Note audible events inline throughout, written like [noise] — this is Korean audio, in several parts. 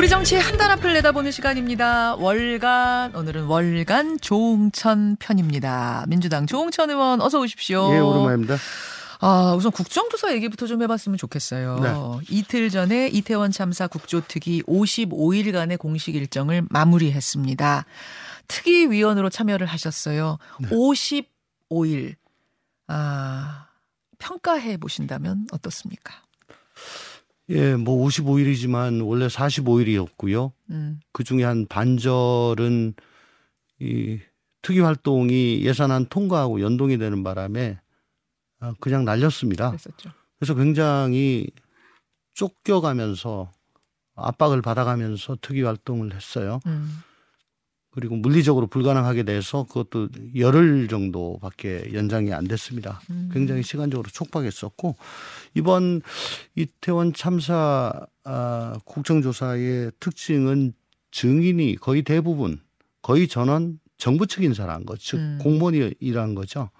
우리 정치의 한달 앞을 내다보는 시간입니다. 월간 오늘은 월간 조홍천 편입니다. 민주당 조홍천 의원 어서 오십시오. 예, 오랜만입니다. 아, 우선 국정조사 얘기부터 좀 해봤으면 좋겠어요. 네. 이틀 전에 이태원 참사 국조특위 55일간의 공식 일정을 마무리했습니다. 특위위원으로 참여를 하셨어요. 네. 55일. 아, 평가해 보신다면 어떻습니까? 예, 뭐 55일이지만 원래 45일이었고요. 음. 그 중에 한 반절은 이 특위 활동이 예산안 통과하고 연동이 되는 바람에 아, 그냥 날렸습니다. 그랬었죠. 그래서 굉장히 쫓겨가면서 압박을 받아가면서 특위 활동을 했어요. 음. 그리고 물리적으로 불가능하게 돼서 그것도 열흘 정도밖에 연장이 안 됐습니다. 음. 굉장히 시간적으로 촉박했었고 이번 이태원 참사 아, 국정조사의 특징은 증인이 거의 대부분 거의 전원 정부 측한 것, 즉 음. 공무원이라는 거죠.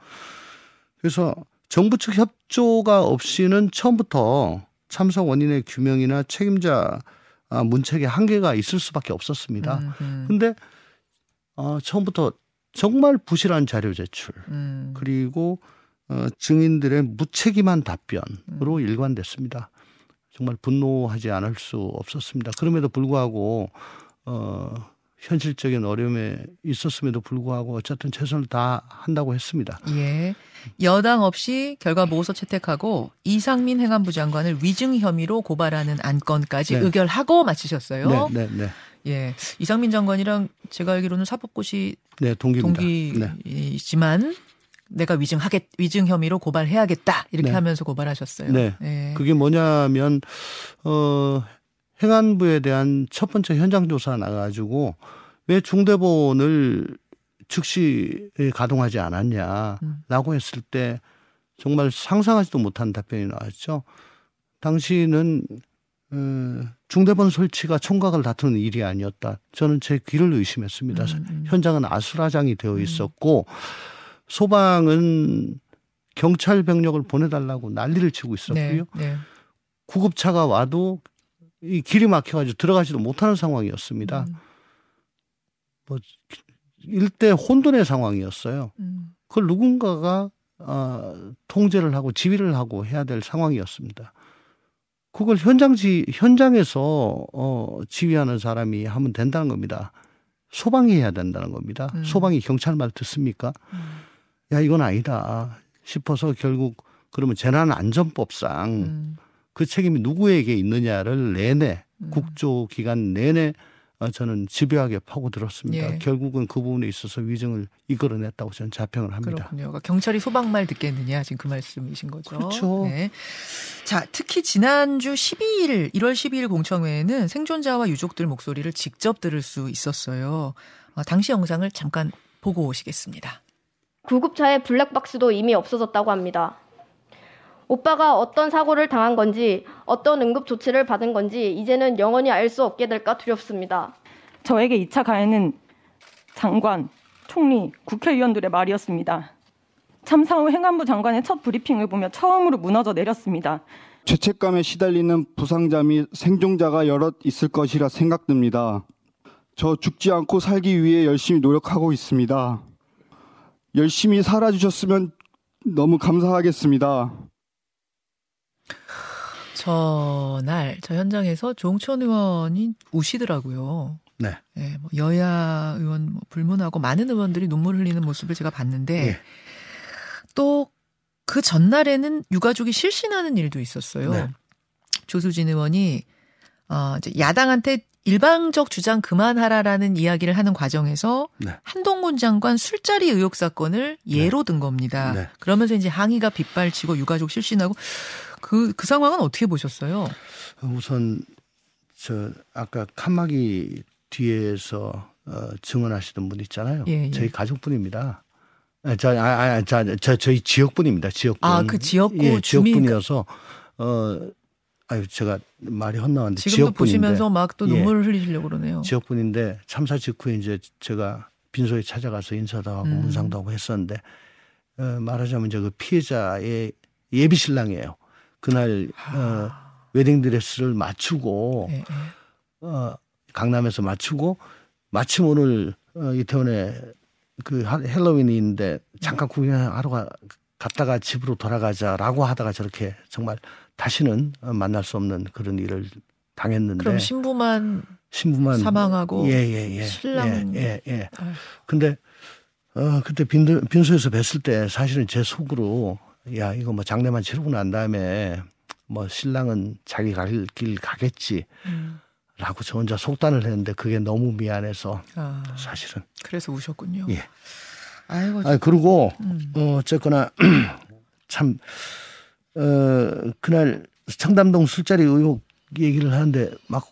그래서 정부 측 협조가 없이는 처음부터 참사 원인의 규명이나 책임자 아, 문책에 한계가 있을 수밖에 없었습니다. 음, 근데 어, 처음부터 정말 부실한 자료 제출 음. 그리고 어, 증인들의 무책임한 답변으로 음. 일관됐습니다. 정말 분노하지 않을 수 없었습니다. 그럼에도 불구하고 어, 현실적인 어려움에 있었음에도 불구하고 어쨌든 최선을 다 한다고 했습니다. 예. 여당 없이 결과 보고서 채택하고 이상민 행안부 장관을 위증 혐의로 고발하는 안건까지 네. 의결하고 마치셨어요. 네, 네, 네. 예. 이상민 장관이랑 제가 알기로는 사법고시 네, 동기입니다. 동기이지만 네. 내가 위증하겠 위증 혐의로 고발해야겠다 이렇게 네. 하면서 고발하셨어요. 네. 예. 그게 뭐냐면 어 행안부에 대한 첫 번째 현장 조사 나가지고 왜 중대본을 즉시 가동하지 않았냐라고 했을 때 정말 상상하지도 못한 답변이 나왔죠. 당시는 어, 중대본 설치가 총각을 다투는 일이 아니었다. 저는 제 귀를 의심했습니다. 음, 음. 현장은 아수라장이 되어 음. 있었고 음. 소방은 경찰 병력을 보내달라고 난리를 치고 있었고요. 네, 네. 구급차가 와도 이 길이 막혀가지고 들어가지도 못하는 상황이었습니다. 음. 뭐 일대 혼돈의 상황이었어요. 음. 그걸 누군가가 어, 통제를 하고 지휘를 하고 해야 될 상황이었습니다. 그걸 현장지 현장에서 어 지휘하는 사람이 하면 된다는 겁니다. 소방이 해야 된다는 겁니다. 음. 소방이 경찰 말 듣습니까? 음. 야 이건 아니다 싶어서 결국 그러면 재난안전법상 음. 그 책임이 누구에게 있느냐를 내내 음. 국조 기간 내내 어, 저는 집요하게 파고들었습니다. 예. 결국은 그 부분에 있어서 위증을 이끌어냈다고 저는 자평을 합니다. 그렇군요. 그러니까 경찰이 소방말 듣겠느냐 지금 그 말씀이신 거죠. 그렇죠. 네. 자, 특히 지난주 12일 1월 12일 공청회에는 생존자와 유족들 목소리를 직접 들을 수 있었어요. 어, 당시 영상을 잠깐 보고 오시겠습니다. 구급차의 블랙박스도 이미 없어졌다고 합니다. 오빠가 어떤 사고를 당한 건지 어떤 응급 조치를 받은 건지 이제는 영원히 알 수 없게 될까 두렵습니다. 저에게 2차 가해는 장관, 총리, 국회의원들의 말이었습니다. 참사 후 행안부 장관의 첫 브리핑을 보며 처음으로 무너져 내렸습니다. 죄책감에 시달리는 부상자 및 생존자가 여럿 있을 것이라 생각됩니다. 저 죽지 않고 살기 위해 열심히 노력하고 있습니다. 열심히 살아주셨으면 너무 감사하겠습니다. 저날 저 현장에서 조홍천 의원이 우시더라고요. 네. 네, 뭐 여야 의원 뭐 불문하고 많은 의원들이 눈물 흘리는 모습을 제가 봤는데 네. 또그 전날에는 유가족이 실신하는 일도 있었어요. 네. 조수진 의원이 어 이제 야당한테 일방적 주장 그만하라라는 이야기를 하는 과정에서 네. 한동훈 장관 술자리 의혹 사건을 예로 든 겁니다. 네. 그러면서 이제 항의가 빗발치고 유가족 실신하고 그, 그 상황은 어떻게 보셨어요? 우선, 저, 아까 칸막이 뒤에서 어, 증언하시던 분 있잖아요. 예, 예. 저희 가족분입니다. 아, 저, 아, 아, 저, 저, 저희 지역분입니다. 지역분. 아, 그 지역구 예, 지역분이어서, 어, 아유, 제가 말이 헛나왔는데. 지금도 지역분인데, 보시면서 막 또 눈물을 예, 흘리시려고 그러네요. 지역분인데 참사 직후에 이제 제가 빈소에 찾아가서 인사도 하고 음. 문상도 하고 했었는데, 어, 말하자면 이제 그 피해자의 예비 신랑이에요. 그날 어, 웨딩 드레스를 맞추고 네, 네. 어, 강남에서 마치고 마침 오늘 어, 이태원에 그 헬로윈이 있는데 잠깐 구경하러 가, 갔다가 집으로 돌아가자라고 하다가 저렇게 정말 다시는 만날 수 없는 그런 일을 당했는데. 그럼 신부만 신부만 사망하고 예예예. 예, 예, 신랑 예예 예, 예. 근데 어 그때 빈, 빈소에서 뵀을 때 사실은 제 속으로 야 이거 뭐 장례만 치르고 난 다음에 뭐 신랑은 자기 갈 길 가겠지. 음. 라고 저 혼자 속단을 했는데 그게 너무 미안해서 아, 사실은 그래서 우셨군요. 예. 아이고. 아 그리고 음. 어, 어쨌거나 [clears throat] 참 어, 그날 청담동 술자리 의혹 얘기를 하는데 막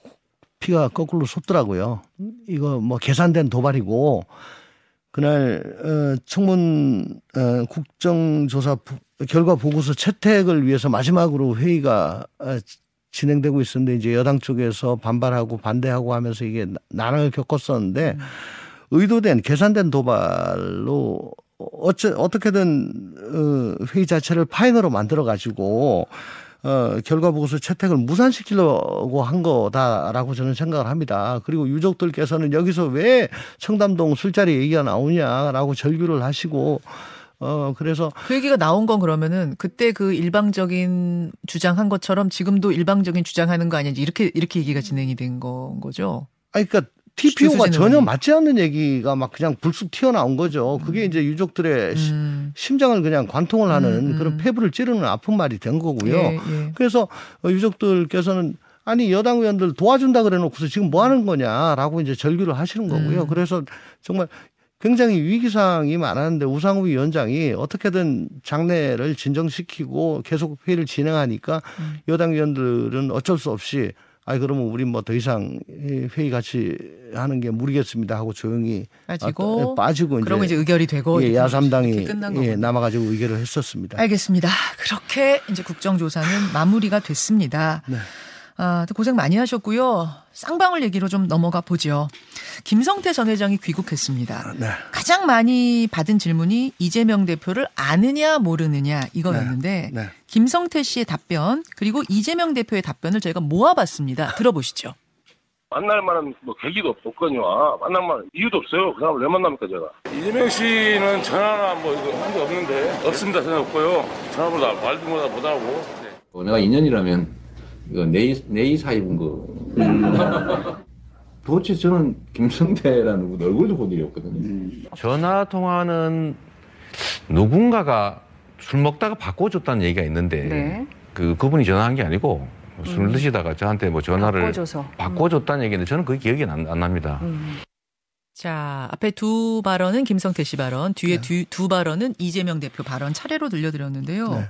피가 거꾸로 솟더라고요. 이거 뭐 계산된 도발이고 그날 어, 청문 어, 국정조사 결과 보고서 채택을 위해서 마지막으로 회의가 어, 진행되고 있었는데 이제 여당 쪽에서 반발하고 반대하고 하면서 이게 난항을 겪었었는데 음. 의도된 계산된 도발로 어째 어떻게든 어 회의 자체를 파행으로 만들어 가지고 어 결과 보고서 채택을 무산시키려고 한 거다라고 저는 생각을 합니다. 그리고 유족들께서는 여기서 왜 청담동 술자리 얘기가 나오냐라고 절규를 하시고 어, 그래서. 그 얘기가 나온 건 그러면은 그때 그 일방적인 주장한 것처럼 지금도 일방적인 주장하는 거 아닌지 이렇게, 이렇게 얘기가 진행이 된 건 거죠. 아니, 그러니까 TPO가 전혀 맞지 않는 얘기가 막 그냥 불쑥 튀어나온 거죠. 그게 이제 유족들의 음. 심장을 그냥 관통을 하는 음, 음. 그런 폐부를 찌르는 아픈 말이 된 거고요. 예, 예. 그래서 유족들께서는 아니 여당 의원들 도와준다 그래 놓고서 지금 뭐 하는 거냐라고 이제 절규를 하시는 거고요. 음. 그래서 정말 굉장히 위기상이 많았는데 우상호 위원장이 어떻게든 장례를 진정시키고 계속 회의를 진행하니까 음. 여당 의원들은 어쩔 수 없이 아이 그러면 우리 뭐 더 이상 회의 같이 하는 게 무리겠습니다 하고 조용히 빠지고 아, 빠지고 그러고 이제 의결이 되고 예, 야삼당이 예, 남아가지고 의결을 했었습니다. 알겠습니다. 그렇게 이제 국정조사는 마무리가 됐습니다. 네. 아, 고생 많이 하셨고요. 쌍방울 얘기로 좀 넘어가 보죠. 김성태 전 회장이 귀국했습니다. 네. 가장 많이 받은 질문이 이재명 대표를 아느냐 모르느냐 이거였는데 네. 네. 김성태 씨의 답변 그리고 이재명 대표의 답변을 저희가 모아봤습니다. 들어보시죠. 만날 만한 뭐 계기도 없거든요. 만날 만한 이유도 없어요. 그 사람을 왜 만납니까 제가? 이재명 씨는 전화나 뭐 이거 한게 없는데 없습니다. 전화 없고요. 전화보다 말도 못 하고. 네. 뭐 내가 인연이라면 이거 네이, 네이 사입은 거. 도대체 저는 김성태라는 얼굴도 본 일이 없거든요. 전화 통화는 누군가가 술 먹다가 바꿔줬다는 얘기가 있는데 네. 그 그분이 전화한 게 아니고 술 음. 드시다가 저한테 뭐 전화를 바꿔줘서. 바꿔줬다는 음. 얘기인데 저는 그게 기억이 안, 안 납니다. 음. 자, 앞에 두 발언은 김성태 씨 발언, 뒤에 네. 두, 두 발언은 이재명 대표 발언 차례로 들려드렸는데요. 네.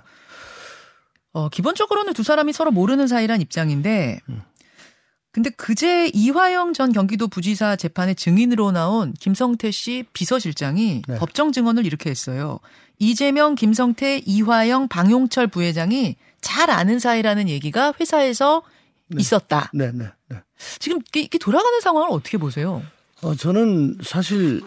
어, 기본적으로는 두 사람이 서로 모르는 사이란 입장인데, 근데 그제 이화영 전 경기도 부지사 재판의 증인으로 나온 김성태 씨 비서실장이 네. 법정 증언을 이렇게 했어요. 이재명, 김성태, 이화영, 방용철 부회장이 잘 아는 사이라는 얘기가 회사에서 네. 있었다. 네, 네, 네. 지금 이게 돌아가는 상황을 어떻게 보세요? 어, 저는 사실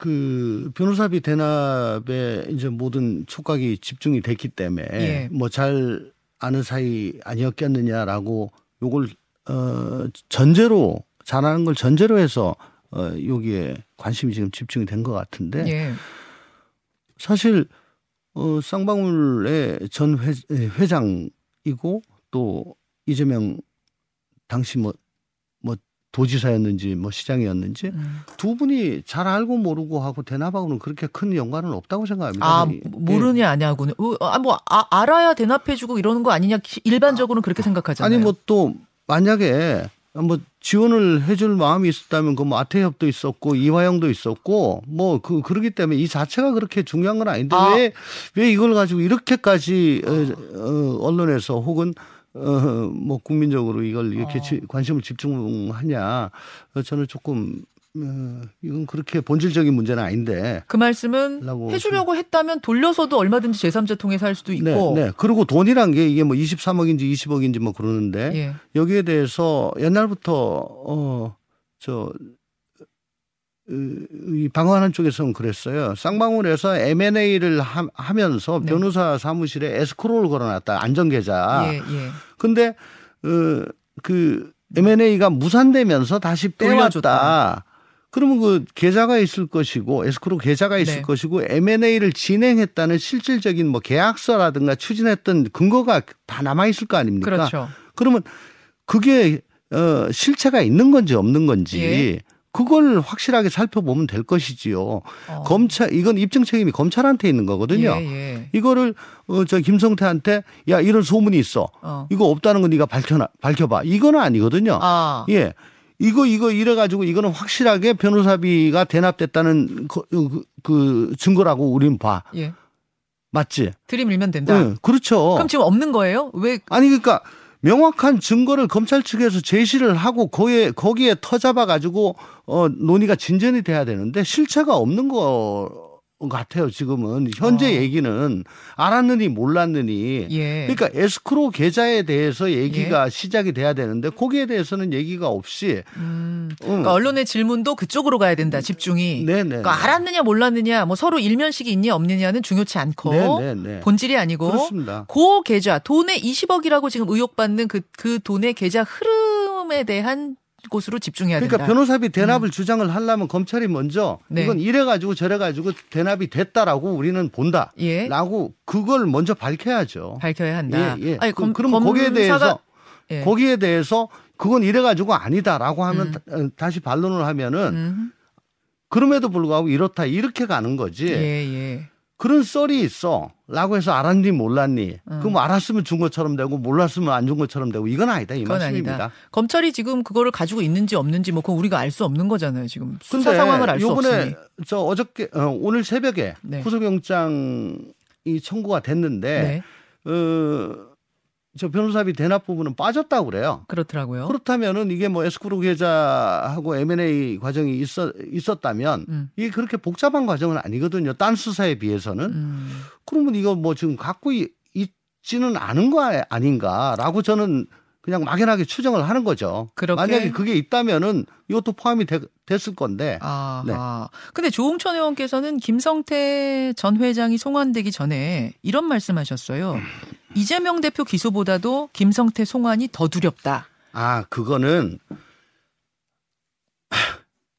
그 변호사비 대납에 이제 모든 촉각이 집중이 됐기 때문에 예. 뭐잘 아는 사이 아니었겠느냐라고 요걸 어 전제로 잘하는 걸 전제로 해서 어 여기에 관심이 지금 집중이 된 것 같은데 예. 사실 어 쌍방울의 전 회, 회장이고 또 이재명 당시 뭐뭐 도지사였는지 뭐 시장이었는지 음. 두 분이 잘 알고 모르고 하고 대납하고는 그렇게 큰 연관은 없다고 생각합니다. 아 모르냐 아냐고는 어, 아뭐 아, 알아야 대납해주고 이러는 거 아니냐 일반적으로는 그렇게 생각하잖아요. 아니 뭐 또 만약에 뭐 지원을 해줄 마음이 있었다면 그 뭐 아태협도 있었고 이화영도 있었고 뭐 그 그러기 때문에 이 자체가 그렇게 중요한 건 아닌데 왜왜 아. 왜 이걸 가지고 이렇게까지 어, 어, 언론에서 혹은 어, 뭐 국민적으로 이걸 이렇게 어. 관심을 집중하냐 저는 조금 어, 이건 그렇게 본질적인 문제는 아닌데. 그 말씀은 해주려고 했다면 돌려서도 얼마든지 제3자 통해서 할 수도 있고. 네, 네. 그리고 돈이란 게 이게 뭐 23억인지 20억인지 뭐 그러는데 예. 여기에 대해서 옛날부터 어, 저이 방어하는 쪽에서는 그랬어요. 쌍방울에서 M&A를 하, 면서 네. 변호사 사무실에 에스크로를 걸어놨다 안전계좌. 예, 예. 근데 어, 그 M&A가 무산되면서 다시 빼왔다. 그러면 그 계좌가 있을 것이고 에스크로 계좌가 있을 네. 것이고 M&A를 진행했다는 실질적인 뭐 계약서라든가 추진했던 근거가 다 남아 있을 거 아닙니까? 그렇죠. 그러면 그게 어 실체가 있는 건지 없는 건지 예. 그걸 확실하게 살펴보면 될 것이지요. 어. 검찰 이건 입증 책임이 검찰한테 있는 거거든요. 예, 예. 이거를 어 저 김성태한테 야 이런 소문이 있어. 어. 이거 없다는 거 네가 밝혀놔 밝혀봐. 이거는 아니거든요. 아. 예. 이거 이거 이래 가지고 이거는 확실하게 변호사비가 대납됐다는 그, 그, 그 증거라고 우린 봐. 예. 맞지? 들이밀면 된다. 네, 그렇죠. 그럼 지금 없는 거예요? 왜? 아니 그러니까 명확한 증거를 검찰 측에서 제시를 하고 거기에 거기에 터잡아 가지고 어 논의가 진전이 돼야 되는데 실체가 없는 거 같아요. 지금은 현재 어. 얘기는 알았느니 몰랐느니. 예. 그러니까 에스크로 계좌에 대해서 얘기가 예. 시작이 돼야 되는데 거기에 대해서는 얘기가 없이. 음. 그러니까 언론의 질문도 그쪽으로 가야 된다. 집중이. 네네. 그러니까 알았느냐 몰랐느냐 뭐 서로 일면식이 있냐 없느냐는 중요치 않고 네네네. 본질이 아니고. 그렇습니다. 그 계좌 돈에 20억이라고 지금 의혹받는 그, 그 돈의 계좌 흐름에 대한 곳으로 집중해야 그러니까 된다. 그러니까 변호사비 대납을 음. 주장을 하려면 검찰이 먼저 네. 이건 이래 가지고 저래 가지고 대납이 됐다라고 우리는 본다. 예. 라고 그걸 먼저 밝혀야죠. 밝혀야 한다. 예, 예. 아니, 그, 그럼 거기에 대해서 예. 거기에 대해서 그건 이래 가지고 아니다라고 하면 음. 어, 다시 반론을 하면은 음. 그럼에도 불구하고 이렇다 이렇게 가는 거지. 예, 예. 그런 썰이 있어. 라고 해서 알았니 몰랐니. 음. 그럼 알았으면 준 것처럼 되고 몰랐으면 안 준 것처럼 되고 이건 아니다 이 말씀입니다. 아니다. 검찰이 지금 그거를 가지고 있는지 없는지 뭐 그건 우리가 알 수 없는 거잖아요. 지금 수사 상황을 알 수 없으니. 저 어저께 어, 오늘 새벽에 네. 구속영장이 청구가 됐는데 네. 어, 저 변호사비 대납 부분은 빠졌다고 그래요. 그렇더라고요. 그렇다면은 이게 뭐 에스크로 계좌하고 M&A 과정이 있었, 있었다면 음. 이게 그렇게 복잡한 과정은 아니거든요. 딴 수사에 비해서는. 음. 그러면 이거 뭐 지금 갖고 있지는 않은 거 아닌가라고 저는 그냥 막연하게 추정을 하는 거죠. 그렇게? 만약에 그게 있다면은 이것도 포함이 되, 됐을 건데. 아, 네. 근데 조홍천 의원께서는 김성태 전 회장이 송환되기 전에 이런 말씀하셨어요. 이재명 대표 기소보다도 김성태 송환이 더 두렵다. 아, 그거는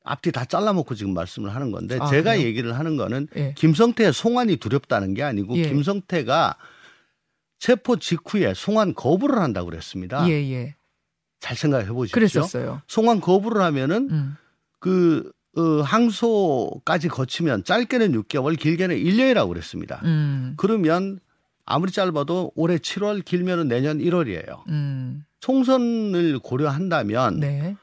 앞뒤 다 잘라먹고 지금 말씀을 하는 건데 아, 제가 그래요? 얘기를 하는 거는 예. 김성태 송환이 두렵다는 게 아니고 예. 김성태가 체포 직후에 송환 거부를 한다고 그랬습니다. 예, 예. 잘 생각해 보십시오. 그랬었어요. 송환 거부를 하면은 음. 그 어, 항소까지 거치면 짧게는 6개월, 길게는 1년이라고 그랬습니다. 음. 그러면 아무리 짧아도 올해 7월, 길면은 내년 1월이에요. 음. 총선을 고려한다면 네.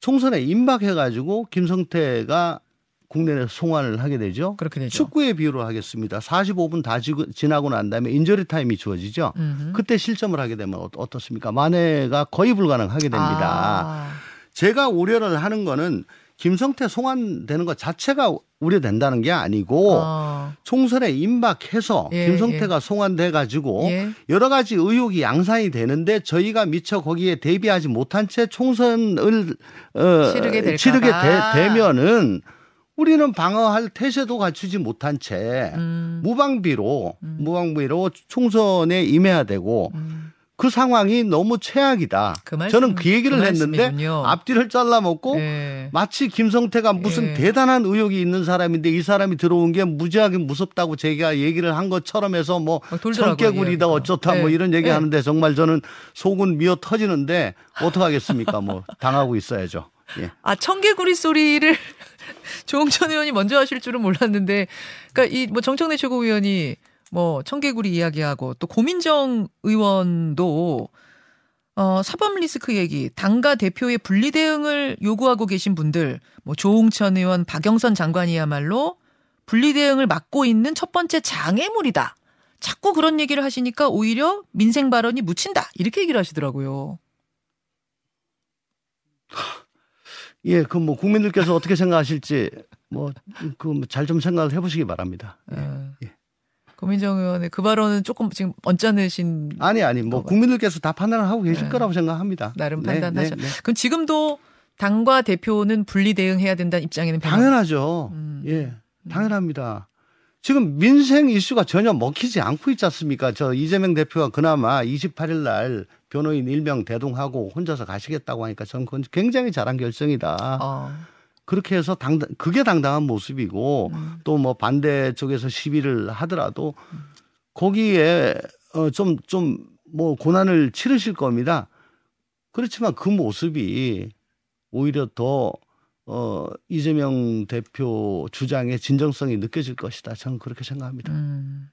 총선에 임박해가지고 김성태가 국내 내 송환을 하게 되죠. 그렇게 되죠. 축구의 비유로 하겠습니다. 45분 다 지나고 난 다음에 인저리 타임이 주어지죠. 음흠. 그때 실점을 하게 되면 어떻습니까? 만회가 거의 불가능하게 됩니다. 아. 제가 우려를 하는 거는 김성태 송환되는 것 자체가 우려된다는 게 아니고 어. 총선에 임박해서 예, 김성태가 예. 송환돼 가지고 예. 여러 가지 의혹이 양산이 되는데 저희가 미처 거기에 대비하지 못한 채 총선을 어, 치르게, 치르게 되, 면은 우리는 방어할 태세도 갖추지 못한 채 음. 무방비로 음. 무방비로 총선에 임해야 되고 음. 그 상황이 너무 최악이다. 그 말씀, 저는 그 얘기를 그 했는데 앞뒤를 잘라먹고 네. 마치 김성태가 무슨 네. 대단한 의혹이 있는 사람인데 이 사람이 들어온 게 무지하게 무섭다고 제가 얘기를 한 것처럼 해서 뭐 청개구리다 어쩌다 네. 뭐 이런 얘기 하는데 정말 저는 속은 미어 터지는데 어떡하겠습니까? 뭐 당하고 있어야죠. 예. 아 청개구리 소리를 [laughs] 조홍천 의원이 먼저 하실 줄은 몰랐는데, 그러니까 이 뭐 정청래 최고위원이 뭐 청개구리 이야기하고 또 고민정 의원도 어, 사법 리스크 얘기, 당과 대표의 분리 대응을 요구하고 계신 분들, 뭐 조홍천 의원, 박영선 장관이야말로 분리 대응을 맡고 있는 첫 번째 장애물이다. 자꾸 그런 얘기를 하시니까 오히려 민생 발언이 묻힌다. 이렇게 얘기를 하시더라고요. [laughs] 예, 그 뭐 국민들께서 어떻게 생각하실지 뭐 그 잘 좀 생각을 해보시기 바랍니다. 예. 고민정 의원의 그 발언은 조금 지금 언짢으신 아니 아니 뭐 국민들께서 다 판단을 하고 계실 네. 거라고 생각합니다. 나름 네, 판단하셔. 네, 네, 그럼 지금도 당과 대표는 분리 대응해야 된다는 입장에는. 당연하죠. 음. 예, 당연합니다. 지금 민생 이슈가 전혀 먹히지 않고 있지 않습니까? 저 이재명 대표가 그나마 28일 날 변호인 일명 대동하고 혼자서 가시겠다고 하니까 저는 굉장히 잘한 결정이다. 어. 그렇게 해서 당당 그게 당당한 모습이고 음. 또뭐 반대 쪽에서 시비를 하더라도 거기에 어좀 좀 뭐 고난을 치르실 겁니다. 그렇지만 그 모습이 오히려 더 어, 이재명 대표 주장의 진정성이 느껴질 것이다. 저는 그렇게 생각합니다. 음.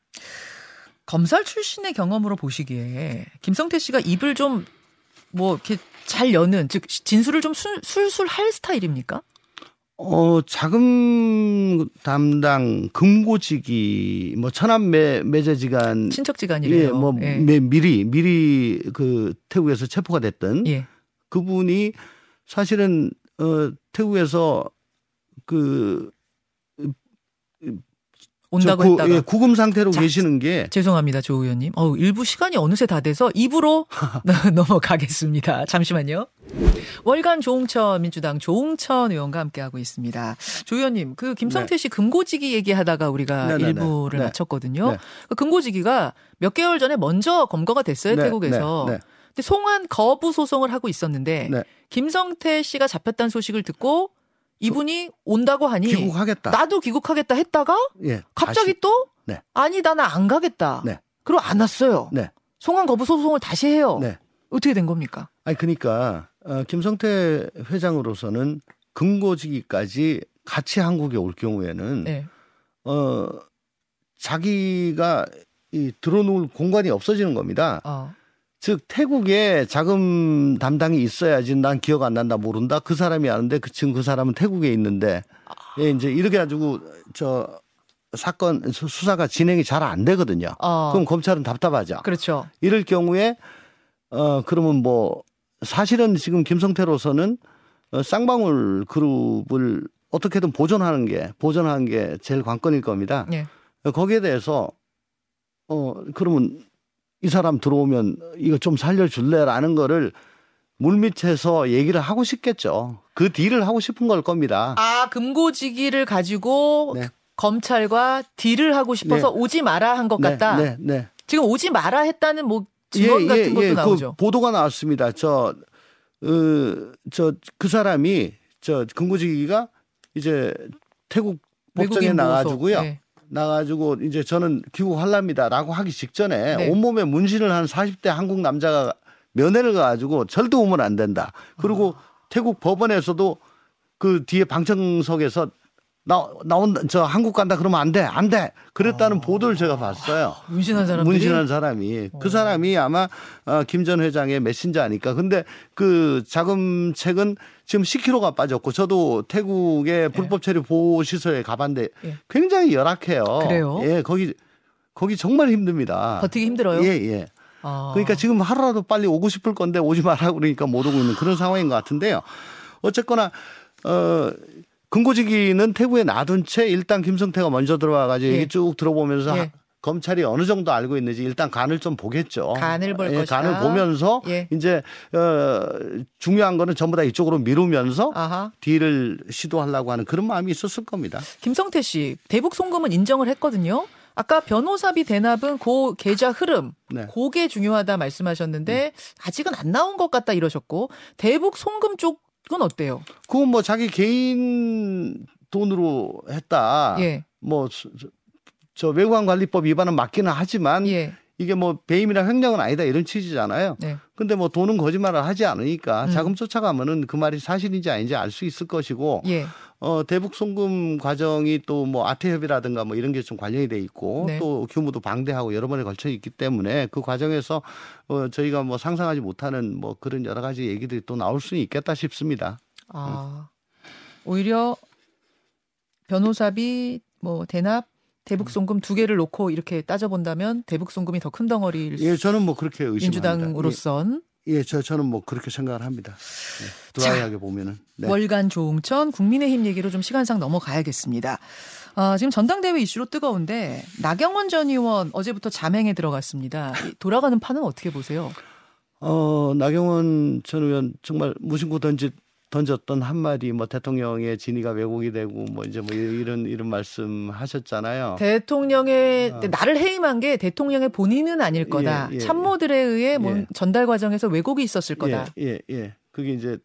검찰 출신의 경험으로 보시기에 김성태 씨가 입을 좀 뭐 이렇게 잘 여는 즉 진술을 좀 술, 술술 할 스타일입니까? 어, 자금 담당 금고지기 뭐 천안 매 매제지간 친척지간이래요. 예, 뭐 예. 미리 미리 그 태국에서 체포가 됐던 예. 그분이 사실은 어 태국에서 그 온다고 구, 했다가 예, 구금 상태로 자, 계시는 게 죄송합니다 조 의원님. 어 일부 시간이 어느새 다 돼서 입으로 [laughs] 넘어가겠습니다. 잠시만요. 월간 조홍천 민주당 조홍천 의원과 함께하고 있습니다. 조 의원님 그 김성태 네. 씨 금고지기 얘기하다가 우리가 네네네. 네, 네. 일부를 네. 마쳤거든요. 네. 그 금고지기가 몇 개월 전에 먼저 검거가 됐어요 네. 태국에서. 근데 송환 거부 소송을 하고 있었는데 김성태 씨가 잡혔다는 소식을 듣고 이분이 온다고 하니 귀국하겠다. 나도 귀국하겠다 했다가 예, 갑자기 다시. 또 네. 아니 나는 안 가겠다. 네. 그리고 안 왔어요. 네. 송환 거부 소송을 다시 해요. 네. 어떻게 된 겁니까? 아니 그러니까 어, 김성태 회장으로서는 금고지기까지 같이 한국에 올 경우에는 네. 어 자기가 이 들어놓을 공간이 없어지는 겁니다. 어. 즉 태국에 자금 담당이 있어야지 난 기억 안 난다 모른다 그 사람이 아는데 그 지금 그 사람은 태국에 있는데 예, 이제 이렇게 가지고 저 사건 수사가 진행이 잘 안 되거든요. 어. 그럼 검찰은 답답하죠. 그렇죠. 이럴 경우에 어 그러면 뭐 사실은 지금 김성태로서는 어, 쌍방울 그룹을 어떻게든 보존하는 게 보존하는 게 제일 관건일 겁니다. 예. 거기에 대해서 어 그러면 이 사람 들어오면 이거 좀 살려줄래라는 거를 물밑에서 얘기를 하고 싶겠죠. 그 딜을 하고 싶은 걸 겁니다. 아, 금고지기를 가지고 네. 검찰과 딜을 하고 싶어서 네. 오지 마라 한것 네. 같다. 네, 네. 지금 오지 마라 했다는 뭐 증언 예, 같은 예, 것도 예. 그 나오죠. 그 보도가 나왔습니다. 저, 어, 저, 그 사람이 저 금고지기가 이제 태국 법정에 나가지고요. 네. 나가지고 이제 저는 귀국할랍니다라고 하기 직전에 네. 온몸에 문신을 한 40대 한국 남자가 면회를 가가지고 절대 오면 안 된다. 그리고 아. 태국 법원에서도 그 뒤에 방청석에서 나, 나 온, 저 한국 간다 그러면 안 돼, 안 돼. 그랬다는 아. 보도를 제가 봤어요. 문신한 사람 문신한 사람이. 그 어. 사람이 아마 어, 김전 회장의 메신저 아닐까. 근데 그 자금책은 지금 10kg가 빠졌고 저도 태국의 예. 불법 체류 보호 시설에 가봤는데 예. 굉장히 열악해요. 그래요? 예, 거기 거기 정말 힘듭니다. 버티기 힘들어요? 예, 예. 아. 그러니까 지금 하루라도 빨리 오고 싶을 건데 오지 말라고 그러니까 못 오고 있는 그런 상황인 것 같은데요. 어쨌거나 어 금고지기는 태국에 놔둔 채 일단 김성태가 먼저 들어와가지고 예. 얘기 쭉 들어보면서 예. 검찰이 어느 정도 알고 있는지 일단 간을 좀 보겠죠. 간을 볼 예, 것이다. 간을 보면서 예. 이제 어 중요한 거는 전부 다 이쪽으로 미루면서 아하. 딜을 시도하려고 하는 그런 마음이 있었을 겁니다. 김성태 씨 대북 송금은 인정을 했거든요. 아까 변호사비 대납은 고 계좌 흐름, 네. 그게 중요하다 말씀하셨는데 음. 아직은 안 나온 것 같다 이러셨고 대북 송금 쪽그 건 어때요? 그건 뭐 자기 개인 돈으로 했다. 예. 뭐, 저, 저 외국환 관리법 위반은 맞기는 하지만 예. 이게 뭐 배임이나 횡령은 아니다 이런 취지잖아요. 네. 근데 뭐 돈은 거짓말을 하지 않으니까 음. 자금 쫓아가면은 그 말이 사실인지 아닌지 알 수 있을 것이고 예. 어 대북 송금 과정이 또 뭐 아태협이라든가 뭐 이런 게 좀 관련이 돼 있고 네. 또 규모도 방대하고 여러 번에 걸쳐 있기 때문에 그 과정에서 어 저희가 뭐 상상하지 못하는 뭐 그런 여러 가지 얘기들이 또 나올 수는 있겠다 싶습니다. 아 오히려 변호사비 뭐 대납 대북 송금 두 개를 놓고 이렇게 따져본다면 대북 송금이 더 큰 덩어리일 예, 저는 뭐 그렇게 의심합니다. 민주당으로선 예, 예, 저 저는 뭐 그렇게 생각을 합니다. 네, 드라이하게 보면은 네. 월간 조홍천 국민의힘 얘기로 좀 시간상 넘어가야겠습니다. 아, 지금 전당대회 이슈로 뜨거운데 나경원 전 의원 어제부터 자맹에 들어갔습니다. 돌아가는 판은 어떻게 보세요? 어, 나경원 전 의원 정말 무심코 던지 던졌던 한마디 뭐 대통령의 진위가 왜곡이 되고 뭐 이제 뭐 이런 이런 말씀 하셨잖아요. 대통령의 어. 나를 해임한 게 대통령의 본인은 아닐 거다. 예, 예, 참모들에 의해 뭐 예. 전달 과정에서 왜곡이 있었을 거다. 예, 예, 예. 그게 이제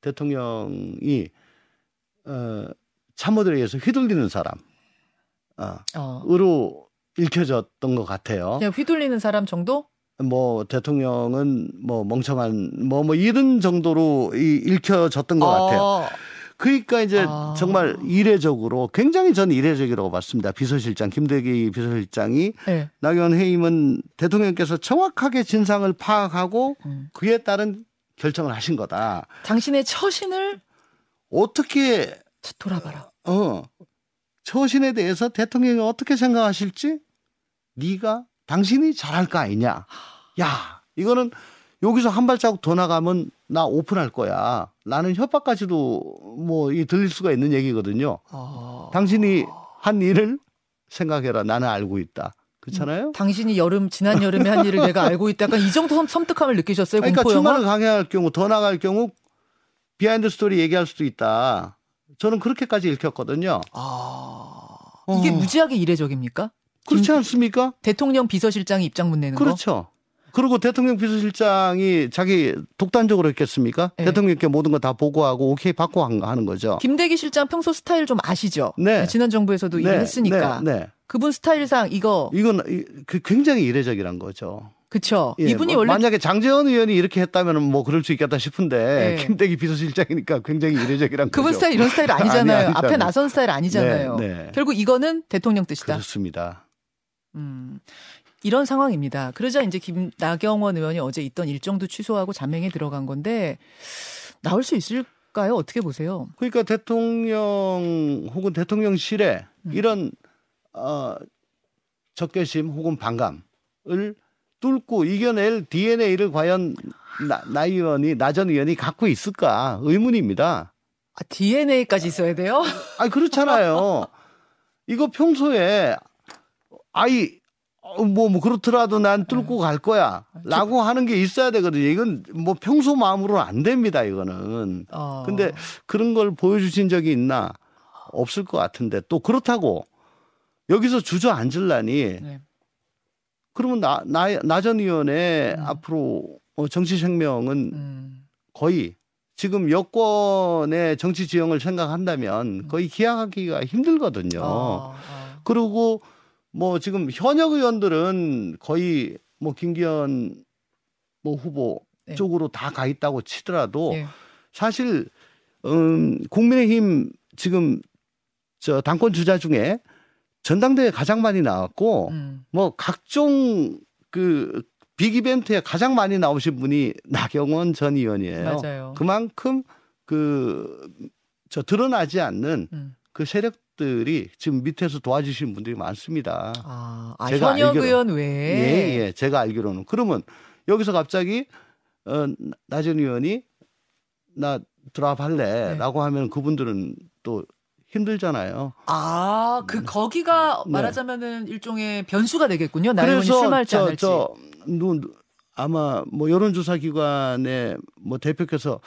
대통령이 어 참모들에 의해서 휘둘리는 사람 어, 어. 으로 읽혀졌던 것 같아요. 그냥 휘둘리는 사람 정도? 뭐 대통령은 뭐 멍청한 뭐뭐 뭐 이런 정도로 이 읽혀졌던 것 어. 같아요. 그러니까 이제 아. 정말 이례적으로 굉장히 전 이례적이라고 봤습니다. 비서실장 김대기 비서실장이 네. 나경원 해임은 대통령께서 정확하게 진상을 파악하고 음. 그에 따른 결정을 하신 거다. 당신의 처신을 어떻게 돌아봐라. 어. 처신에 대해서 대통령이 어떻게 생각하실지 네가 당신이 잘할 거 아니냐. 야, 이거는 여기서 한 발자국 더 나가면 나 오픈할 거야. 나는 협박까지도 뭐 이 들릴 수가 있는 얘기거든요. 아... 당신이 한 일을 생각해라. 나는 알고 있다. 그렇잖아요. 음, 당신이 여름 지난 여름에 한 일을 내가 알고 있다. 약간 이 정도 섬뜩함을 느끼셨어요. 그러니까 공포 영화? 충만을 강행할 경우 더 나갈 경우 behind story 얘기할 수도 있다. 저는 그렇게까지 읽혔거든요. 아 이게 어. 무지하게 이례적입니까? 그렇지 않습니까? 대통령 비서실장이 입장문 내는 그렇죠. 거. 그렇죠. 그리고 대통령 비서실장이 자기 독단적으로 했겠습니까? 네. 대통령께 모든 거 다 보고하고 오케이 받고 하는 거죠. 김대기 실장 평소 스타일 좀 아시죠? 네. 지난 정부에서도 네. 일을 했으니까. 네. 네. 그분 스타일상 이거 이건 그 굉장히 이례적이란 거죠. 그렇죠. 예, 이분이 뭐, 원래 만약에 장재원 의원이 이렇게 했다면 뭐 그럴 수 있겠다 싶은데 네. 김대기 비서실장이니까 굉장히 이례적이란 그분 거죠. 스타일 이런 스타일 [laughs] 아니잖아요. 아니, 앞에 나선 스타일 아니잖아요. 네, 네. 결국 이거는 대통령 뜻이다. 그렇습니다. 음. 이런 상황입니다. 그러자 이제 김 나경원 의원이 어제 있던 일정도 취소하고 잠행에 들어간 건데 나올 수 있을까요? 어떻게 보세요? 그러니까 대통령 혹은 대통령실에 음. 이런 어 적개심 혹은 반감을 뚫고 이겨낼 DNA를 과연 나, 나 의원이 나 전 의원이 갖고 있을까 의문입니다. 아, DNA까지 있어야 돼요? 아 그렇잖아요. [laughs] 이거 평소에 아이 어, 뭐, 뭐, 그렇더라도 난 뚫고 네. 갈 거야. 라고 하는 게 있어야 되거든요. 이건 뭐 평소 마음으로는 안 됩니다, 이거는. 어. 근데 그런 걸 보여주신 적이 있나? 없을 것 같은데 또 그렇다고 여기서 주저앉을라니. 네. 그러면 나, 나, 나전 의원의 음. 앞으로 어, 정치 생명은 음. 거의 지금 여권의 정치 지형을 생각한다면 음. 거의 기약하기가 힘들거든요. 어, 어. 그리고 뭐 지금 현역 의원들은 거의 뭐 김기현 뭐 후보 네. 쪽으로 다 가 있다고 치더라도 네. 사실 음 국민의힘 지금 저 당권 주자 중에 전당대회 가장 많이 나왔고 음. 뭐 각종 그 빅이벤트에 가장 많이 나오신 분이 나경원 전 의원이에요. 맞아요. 그만큼 그 저 드러나지 않는 음. 그 세력 들이 지금 밑에서 도와주시는 분들이 많습니다. 아, 아 제가 현역 알기로, 의원 외에 예, 예, 제가 알기로는 그러면 여기서 갑자기 어, 나전 의원이 나 드랍할래라고 네. 하면 그분들은 또 힘들잖아요. 아, 그 거기가 네. 말하자면은 일종의 변수가 되겠군요. 나 의원이 출마할지 저, 안 할지. 저, 누, 아마 뭐 여론조사 기관의 뭐 대표께서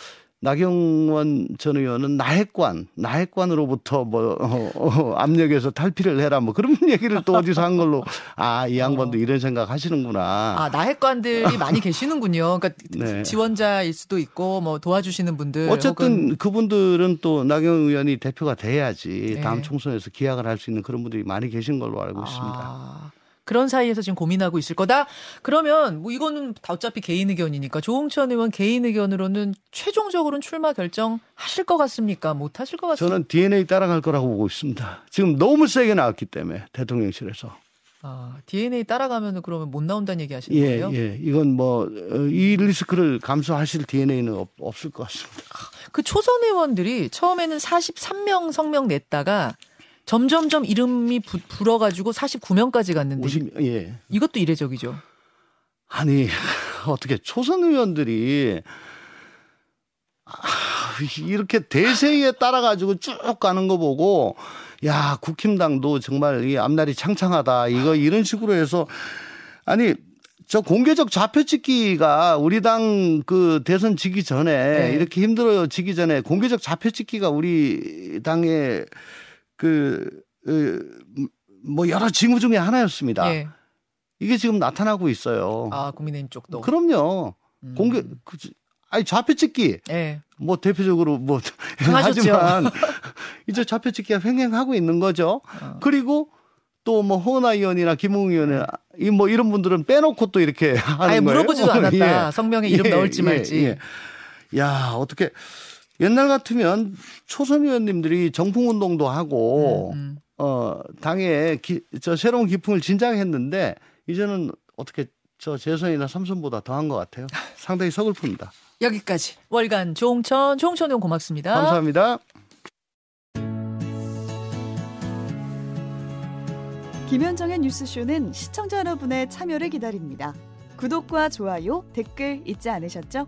나경원 전 의원은 나핵관, 나핵관으로부터 뭐 어, 어, 압력에서 탈피를 해라 뭐 그런 [laughs] 얘기를 또 어디서 한 걸로 아 이 양반도 어. 이런 생각 하시는구나. 아 나핵관들이 많이 계시는군요. 그러니까 네. 지원자일 수도 있고 뭐 도와주시는 분들. 어쨌든. 그분들은 또 나경원 의원이 대표가 돼야지 네. 다음 총선에서 기약을 할 수 있는 그런 분들이 많이 계신 걸로 알고 있습니다. 아. 그런 사이에서 지금 고민하고 있을 거다. 그러면 뭐 이거는 어차피 개인 의견이니까 조홍천 의원 개인 의견으로는 최종적으로는 출마 결정하실 것 같습니까? 못 하실 것 같습니다. 저는 DNA 따라갈 거라고 보고 있습니다. 지금 너무 세게 나왔기 때문에 대통령실에서. 아, DNA 따라가면 그러면 못 나온다는 얘기 하시는 예, 거예요? 예. 이건 뭐, 어, 이 리스크를 감수하실 DNA는 없, 없을 것 같습니다. 그 초선 의원들이 처음에는 43명 성명 냈다가 점점점 이름이 부, 불어가지고 49명까지 갔는데 50, 예. 이것도 이례적이죠. 아니 어떻게 초선 의원들이 아, 이렇게 대세에 따라 가지고 쭉 가는 거 보고 야 국힘당도 정말 이 앞날이 창창하다 이거 이런 식으로 해서 아니 저 공개적 좌표 찍기가 우리 당 그 대선 지기 전에 네. 이렇게 힘들어지기 전에 공개적 좌표 찍기가 우리 당의 그, 그, 여러 징후 중에 하나였습니다. 네. 이게 지금 나타나고 있어요. 아, 국민의힘 쪽도. 그럼요. 음. 공개, 그, 아니, 좌표 찍기. 네. 뭐 대표적으로 뭐 [laughs] 하지만 [laughs] 이제 좌표 찍기가 횡행하고 있는 거죠. 어. 그리고 또뭐 허은하 의원이나 김웅 의원이나 뭐 이런 분들은 빼놓고 또 이렇게 하는 아예 물어보지도 거예요. [laughs] 않았다. 예. 성명에 이름 예, 넣을지 예, 말지. 예, 야 어떻게 옛날 같으면 초선 의원님들이 정풍 운동도 하고 음, 음. 어 당에 기, 저 새로운 기풍을 진작했는데 이제는 어떻게 저 재선이나 삼선보다 더한 것 같아요. 상당히 서글픕니다. 여기까지 월간 종천 종천 의원 고맙습니다. 감사합니다. 김현정의 뉴스쇼는 시청자 여러분의 참여를 기다립니다. 구독과 좋아요, 댓글 잊지 않으셨죠?